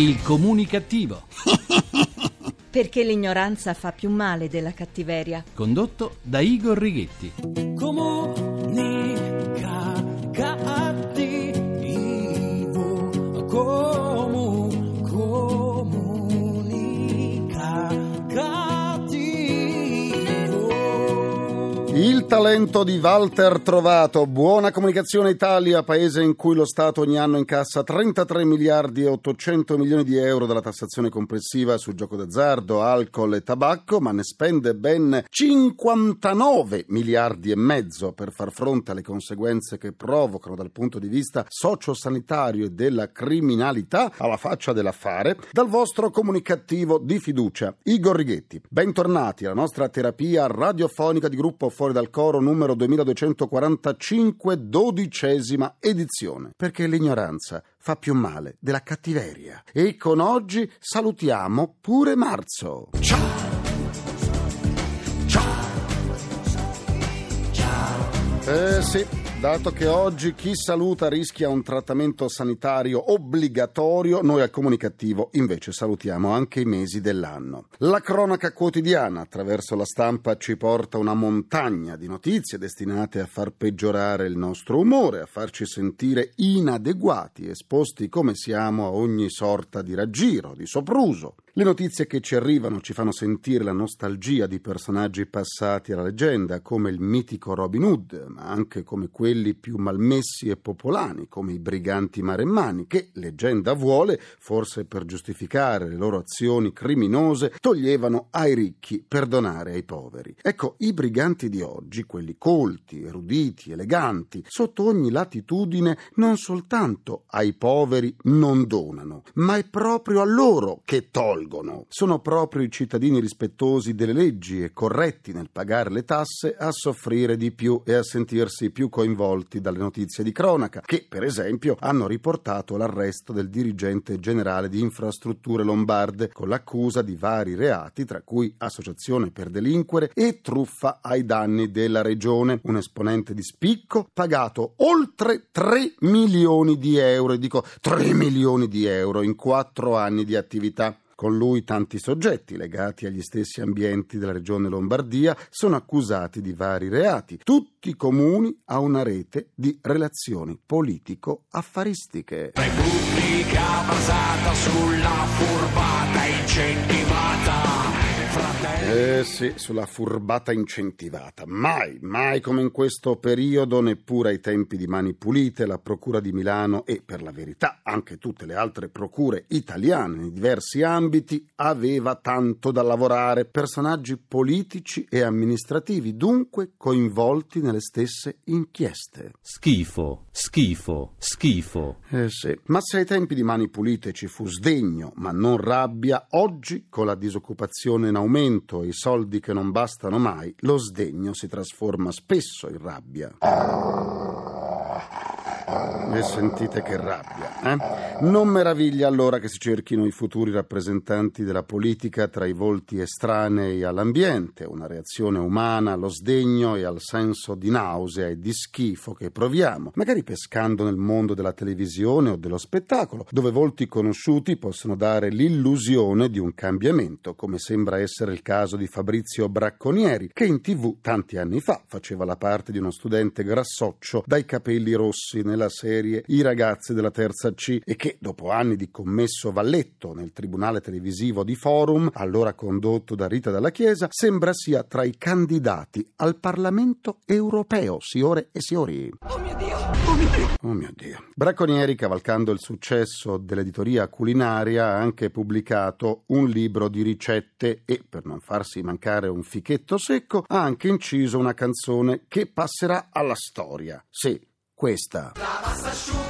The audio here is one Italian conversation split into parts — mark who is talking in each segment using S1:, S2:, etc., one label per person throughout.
S1: Il comunicativo.
S2: Perché l'ignoranza fa più male della cattiveria.
S1: Condotto da Igor Righetti.
S3: Comunica
S4: talento di Walter Trovato, buona comunicazione Italia, paese in cui lo Stato ogni anno incassa 33 miliardi e 800 milioni di euro dalla tassazione complessiva sul gioco d'azzardo, alcol e tabacco, ma ne spende ben 59 miliardi e mezzo per far fronte alle conseguenze che provocano dal punto di vista sociosanitario e della criminalità alla faccia dell'affare, dal vostro comunicativo di fiducia, Igor Righetti. Bentornati alla nostra terapia radiofonica di gruppo Fuori dal Coro numero 2245, dodicesima edizione. Perché l'ignoranza fa più male della cattiveria. E con oggi salutiamo pure Marzo. Ciao! Eh sì, dato che oggi chi saluta rischia un trattamento sanitario obbligatorio, noi al comunicativo invece salutiamo anche i mesi dell'anno. La cronaca quotidiana attraverso la stampa ci porta una montagna di notizie destinate a far peggiorare il nostro umore, a farci sentire inadeguati, esposti come siamo a ogni sorta di raggiro, di sopruso. Le notizie che ci arrivano ci fanno sentire la nostalgia di personaggi passati alla leggenda, come il mitico Robin Hood, ma anche come quelli più malmessi e popolani, come i briganti maremmani, che, leggenda vuole, forse per giustificare le loro azioni criminose, toglievano ai ricchi per donare ai poveri. Ecco, i briganti di oggi, quelli colti, eruditi, eleganti, sotto ogni latitudine, non soltanto ai poveri non donano, ma è proprio a loro che tolgono sono proprio i cittadini rispettosi delle leggi e corretti nel pagare le tasse a soffrire di più e a sentirsi più coinvolti dalle notizie di cronaca, che per esempio hanno riportato l'arresto del dirigente generale di infrastrutture lombarde con l'accusa di vari reati, tra cui associazione per delinquere e truffa ai danni della regione. Un esponente di spicco pagato oltre 3 milioni di euro, dico 3 milioni di euro in quattro anni di attività. Con lui tanti soggetti legati agli stessi ambienti della regione Lombardia sono accusati di vari reati, tutti comuni a una rete di relazioni politico-affaristiche.
S3: Repubblica basata sulla furbata incentivata.
S4: Eh sì, sulla furbata incentivata. Mai, mai come in questo periodo, neppure ai tempi di Mani Pulite, la Procura di Milano e, per la verità, anche tutte le altre procure italiane nei diversi ambiti, aveva tanto da lavorare. Personaggi politici e amministrativi, dunque, coinvolti nelle stesse inchieste.
S1: Schifo, schifo, schifo.
S4: Eh sì, ma se ai tempi di Mani Pulite ci fu sdegno, ma non rabbia, oggi, con la disoccupazione in aumento e i soldi che non bastano mai, lo sdegno si trasforma spesso in rabbia. E sentite che rabbia, eh? Non meraviglia allora che si cerchino i futuri rappresentanti della politica tra i volti estranei all'ambiente, una reazione umana allo sdegno e al senso di nausea e di schifo che proviamo, magari pescando nel mondo della televisione o dello spettacolo, dove volti conosciuti possono dare l'illusione di un cambiamento, come sembra essere il caso di Fabrizio Bracconieri, che in tv tanti anni fa faceva la parte di uno studente grassoccio dai capelli rossi nella serie I ragazzi della terza C e che, dopo anni di commesso valletto nel tribunale televisivo di Forum, allora condotto da Rita Dalla Chiesa, sembra sia tra i candidati al Parlamento europeo, signore e signori.
S3: Oh mio Dio, oh mio Dio.
S4: Oh mio Dio. Bracconieri, cavalcando il successo dell'editoria culinaria, ha anche pubblicato un libro di ricette e, per non farsi mancare un fichetto secco, ha anche inciso una canzone che passerà alla storia. Sì, questa.
S3: La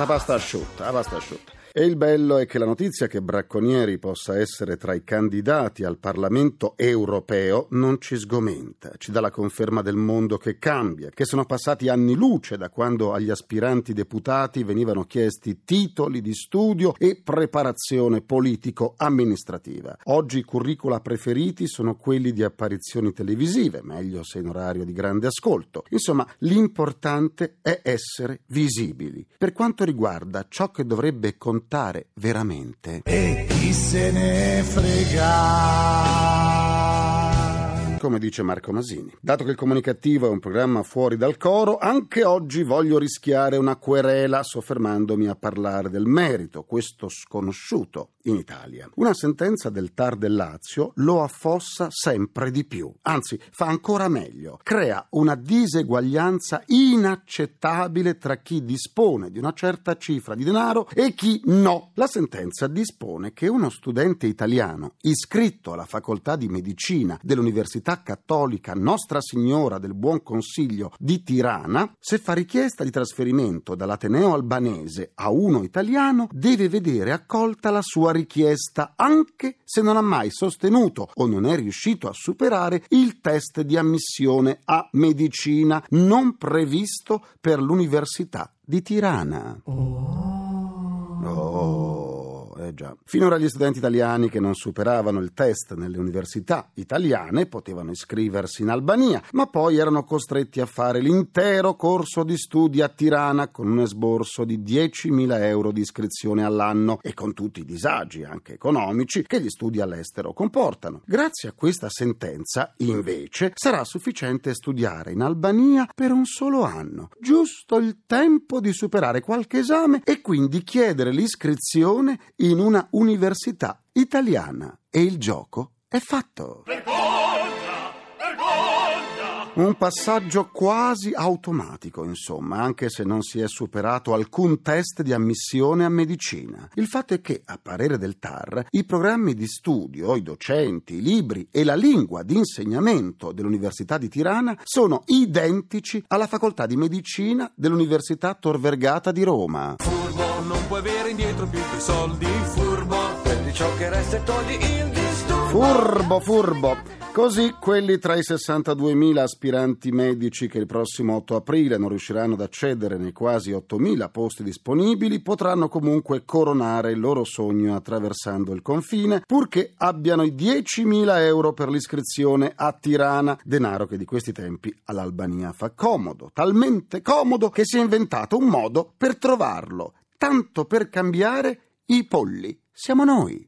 S3: La pasta asciutta, la pasta
S4: asciutta. E il bello è che la notizia che Bracconieri possa essere tra i candidati al Parlamento europeo non ci sgomenta, ci dà la conferma del mondo che cambia, che sono passati anni luce da quando agli aspiranti deputati venivano chiesti titoli di studio e preparazione politico-amministrativa. Oggi i curricula preferiti sono quelli di apparizioni televisive, meglio se in orario di grande ascolto. Insomma, l'importante è essere visibili. Per quanto riguarda ciò che dovrebbe contare veramente.
S5: E chi se ne frega?
S4: Come dice Marco Masini. Dato che il comunicativo è un programma fuori dal coro, anche oggi voglio rischiare una querela soffermandomi a parlare del merito, questo sconosciuto in Italia. Una sentenza del TAR del Lazio lo affossa sempre di più, anzi fa ancora meglio, crea una diseguaglianza inaccettabile tra chi dispone di una certa cifra di denaro e chi no. La sentenza dispone che uno studente italiano iscritto alla facoltà di medicina dell'Università Cattolica Nostra Signora del Buon Consiglio di Tirana, se fa richiesta di trasferimento dall'Ateneo albanese a uno italiano, deve vedere accolta la sua richiesta, anche se non ha mai sostenuto o non è riuscito a superare il test di ammissione a medicina non previsto per l'Università di Tirana. Oh eh già. Finora gli studenti italiani che non superavano il test nelle università italiane potevano iscriversi in Albania, ma poi erano costretti a fare l'intero corso di studi a Tirana con un esborso di 10.000 euro di iscrizione all'anno e con tutti i disagi, anche economici, che gli studi all'estero comportano. Grazie a questa sentenza, invece, sarà sufficiente studiare in Albania per un solo anno, giusto il tempo di superare qualche esame e quindi chiedere l'iscrizione in una università italiana. E il gioco è fatto. Un passaggio quasi automatico, insomma, anche se non si è superato alcun test di ammissione a medicina. Il fatto è che, a parere del TAR, i programmi di studio, i docenti, i libri e la lingua di insegnamento dell'Università di Tirana sono identici alla facoltà di medicina dell'Università Tor Vergata di Roma.
S6: Indietro più dei soldi. Furbo, prendi ciò che resta e togli il disturbo.
S4: Furbo, furbo. Così quelli tra i 62.000 aspiranti medici che il prossimo 8 aprile non riusciranno ad accedere nei quasi 8.000 posti disponibili potranno comunque coronare il loro sogno attraversando il confine, purché abbiano i 10.000 euro per l'iscrizione a Tirana, denaro che di questi tempi all'Albania fa comodo, talmente comodo che si è inventato un modo per trovarlo, tanto per cambiare i polli. Siamo noi.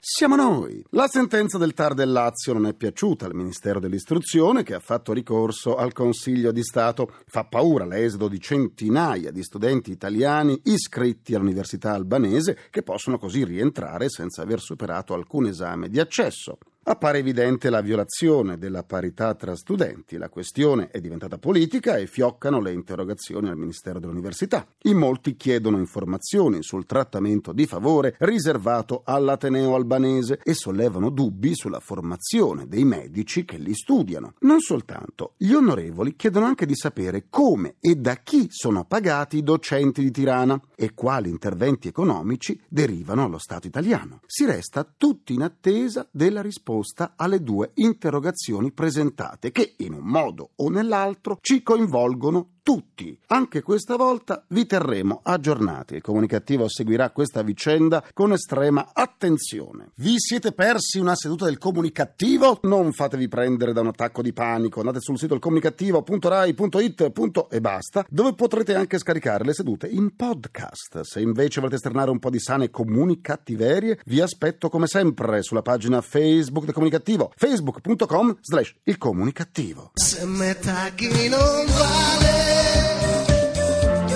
S4: Siamo noi. La sentenza del TAR del Lazio non è piaciuta al Ministero dell'Istruzione che ha fatto ricorso al Consiglio di Stato. Fa paura l'esodo di centinaia di studenti italiani iscritti all'Università albanese che possono così rientrare senza aver superato alcun esame di accesso. Appare evidente la violazione della parità tra studenti, la questione è diventata politica e fioccano le interrogazioni al Ministero dell'Università. In molti chiedono informazioni sul trattamento di favore riservato all'Ateneo albanese e sollevano dubbi sulla formazione dei medici che li studiano. Non soltanto, gli onorevoli chiedono anche di sapere come e da chi sono pagati i docenti di Tirana e quali interventi economici derivano allo Stato italiano. Si resta tutti in attesa della risposta risposta alle due interrogazioni presentate che in un modo o nell'altro ci coinvolgono tutti. Anche questa volta vi terremo aggiornati. Il comunicativo seguirà questa vicenda con estrema attenzione. Vi siete persi una seduta del comunicativo? Non fatevi prendere da un attacco di panico. Andate sul sito ilcomunicativo.rai.it e basta, dove potrete anche scaricare le sedute in podcast. Se invece volete esternare un po' di sane comunicattiverie, vi aspetto come sempre sulla pagina Facebook del comunicativo, facebook.com slash il comunicativo.
S5: Se metà chi non vale,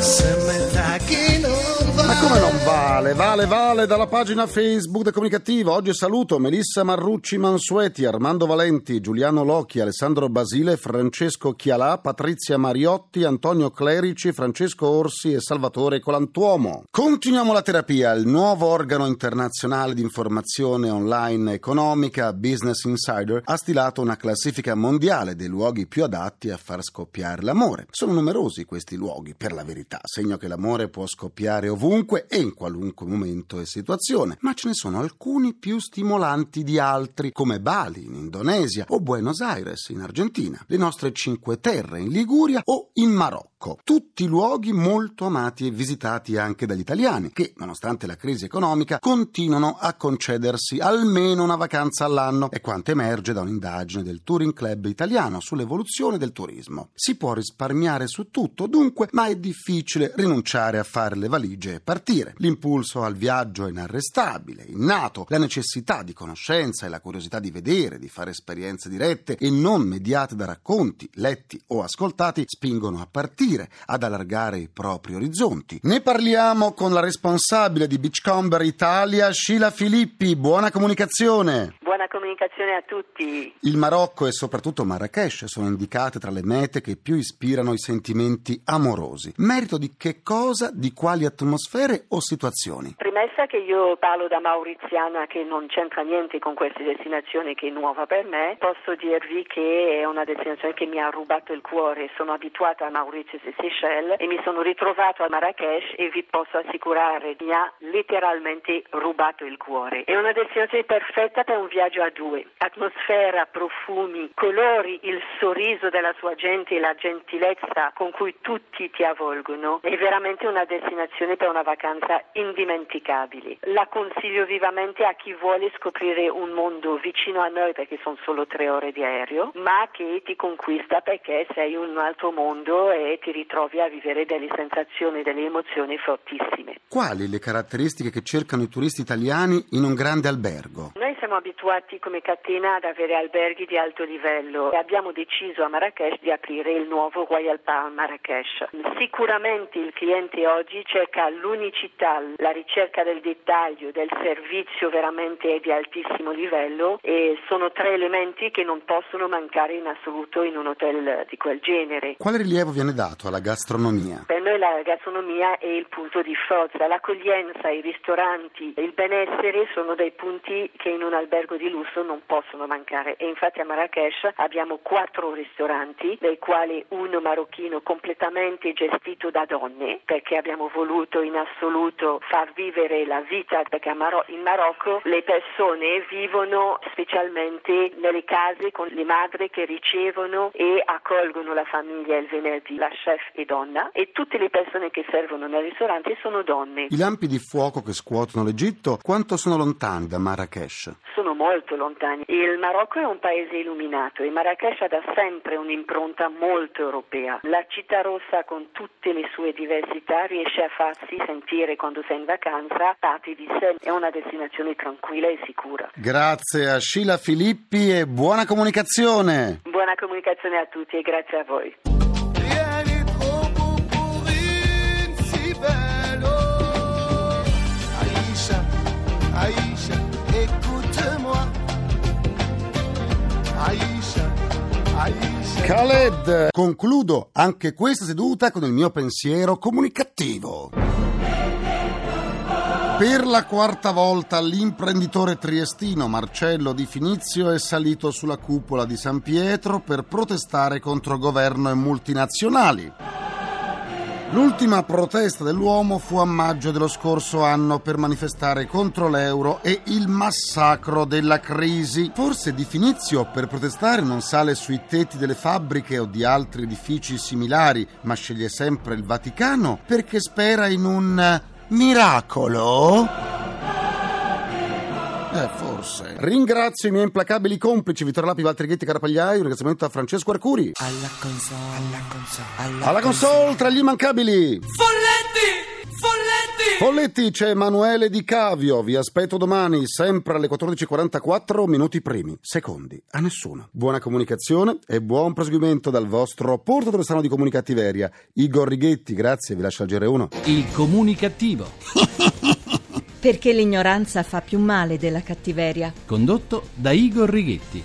S5: se metà chi non vale.
S4: Ma come non vale? Vale, vale dalla pagina Facebook del Comunicativo. Oggi saluto Melissa Marrucci Mansueti, Armando Valenti, Giuliano Locchi, Alessandro Basile, Francesco Chialà, Patrizia Mariotti, Antonio Clerici, Francesco Orsi e Salvatore Colantuomo. Continuiamo la terapia. Il nuovo organo internazionale di informazione online economica, Business Insider, ha stilato una classifica mondiale dei luoghi più adatti a far scoppiare l'amore. Sono numerosi questi luoghi, per la verità, segno che l'amore può scoppiare ovunque e in qualunque momento e situazione, ma ce ne sono alcuni più stimolanti di altri, come Bali in Indonesia o Buenos Aires in Argentina, le nostre Cinque Terre in Liguria o in Marocco. Tutti luoghi molto amati e visitati anche dagli italiani, che, nonostante la crisi economica, continuano a concedersi almeno una vacanza all'anno, è quanto emerge da un'indagine del Touring Club italiano sull'evoluzione del turismo. Si può risparmiare su tutto, dunque, ma è difficile rinunciare a fare le valigie partire. L'impulso al viaggio è inarrestabile, innato, la necessità di conoscenza e la curiosità di vedere, di fare esperienze dirette e non mediate da racconti, letti o ascoltati, spingono a partire, ad allargare i propri orizzonti. Ne parliamo con la responsabile di Beachcomber Italia, Sheila Filippi. Buona comunicazione.
S7: Comunicazione a tutti.
S4: Il Marocco e soprattutto Marrakesh sono indicate tra le mete che più ispirano i sentimenti amorosi. Merito di che cosa, di quali atmosfere o situazioni?
S7: Premessa che io parlo da mauriziana che non c'entra niente con queste destinazioni che è nuova per me, posso dirvi che è una destinazione che mi ha rubato il cuore. Sono abituata a Mauritius e Seychelles e mi sono ritrovato a Marrakesh e vi posso assicurare mi ha letteralmente rubato il cuore. È una destinazione perfetta per un viaggio a due. Atmosfera, profumi, colori, il sorriso della sua gente e la gentilezza con cui tutti ti avvolgono. È veramente una destinazione per una vacanza indimenticabile. La consiglio vivamente a chi vuole scoprire un mondo vicino a noi perché sono solo tre ore di aereo, ma che ti conquista perché sei in un altro mondo e ti ritrovi a vivere delle sensazioni, delle emozioni fortissime.
S4: Quali le caratteristiche che cercano i turisti italiani in un grande albergo?
S7: Noi siamo abituati come catena ad avere alberghi di alto livello e abbiamo deciso a Marrakesh di aprire il nuovo Royal Palm Marrakesh. Sicuramente il cliente oggi cerca l'unicità, la ricerca del dettaglio, del servizio veramente di altissimo livello e sono tre elementi che non possono mancare in assoluto in un hotel di quel genere.
S4: Quale rilievo viene dato alla gastronomia?
S7: Per noi la gastronomia è il punto di forza, l'accoglienza, i ristoranti, il benessere sono dei punti che in un albergo di lusso non possono mancare e infatti a Marrakesh abbiamo quattro ristoranti, dei quali uno marocchino completamente gestito da donne perché abbiamo voluto in assoluto far vivere la vita perché Maro- in Marocco le persone vivono specialmente nelle case con le madri che ricevono e accolgono la famiglia il venerdì, la chef è donna e tutte le persone che servono nel ristorante sono donne.
S4: I lampi di fuoco che scuotono l'Egitto quanto sono lontani da Marrakesh?
S7: Sono molto lontani. Il Marocco è un paese illuminato e Marrakesh ha da sempre un'impronta molto europea. La città rossa con tutte le sue diversità riesce a farsi sentire quando sei in vacanza parte di sé. È una destinazione tranquilla e sicura.
S4: Grazie a Sheila Filippi e buona comunicazione.
S7: Buona comunicazione a tutti e grazie a voi.
S4: Khaled, concludo anche questa seduta con il mio pensiero comunicativo. Per la quarta volta l'imprenditore triestino Marcello Di Finizio è salito sulla cupola di San Pietro per protestare contro governo e multinazionali. L'ultima protesta dell'uomo fu a maggio dello scorso anno per manifestare contro l'euro e il massacro della crisi. Forse Di Finizio per protestare non sale sui tetti delle fabbriche o di altri edifici similari, ma sceglie sempre il Vaticano perché spera in un miracolo? Eh, forse. Ringrazio i miei implacabili complici Vittorio Lapi, Valtteri Ghetti, Carapagliai. Un ringraziamento a Francesco Arcuri.
S5: Alla console, alla console,
S4: Alla console tra gli immancabili.
S6: Folletti! Folletti!
S4: Folletti, c'è Emanuele Di Cavio. Vi aspetto domani, sempre alle 14.44, minuti primi, secondi, a nessuno. Buona comunicazione e buon proseguimento dal vostro porto dove di comunicattiveria. Igor Righetti, grazie, vi lascio al GR1.
S1: Il comunicativo.
S2: Perché l'ignoranza fa più male della cattiveria.
S1: Condotto da Igor Righetti.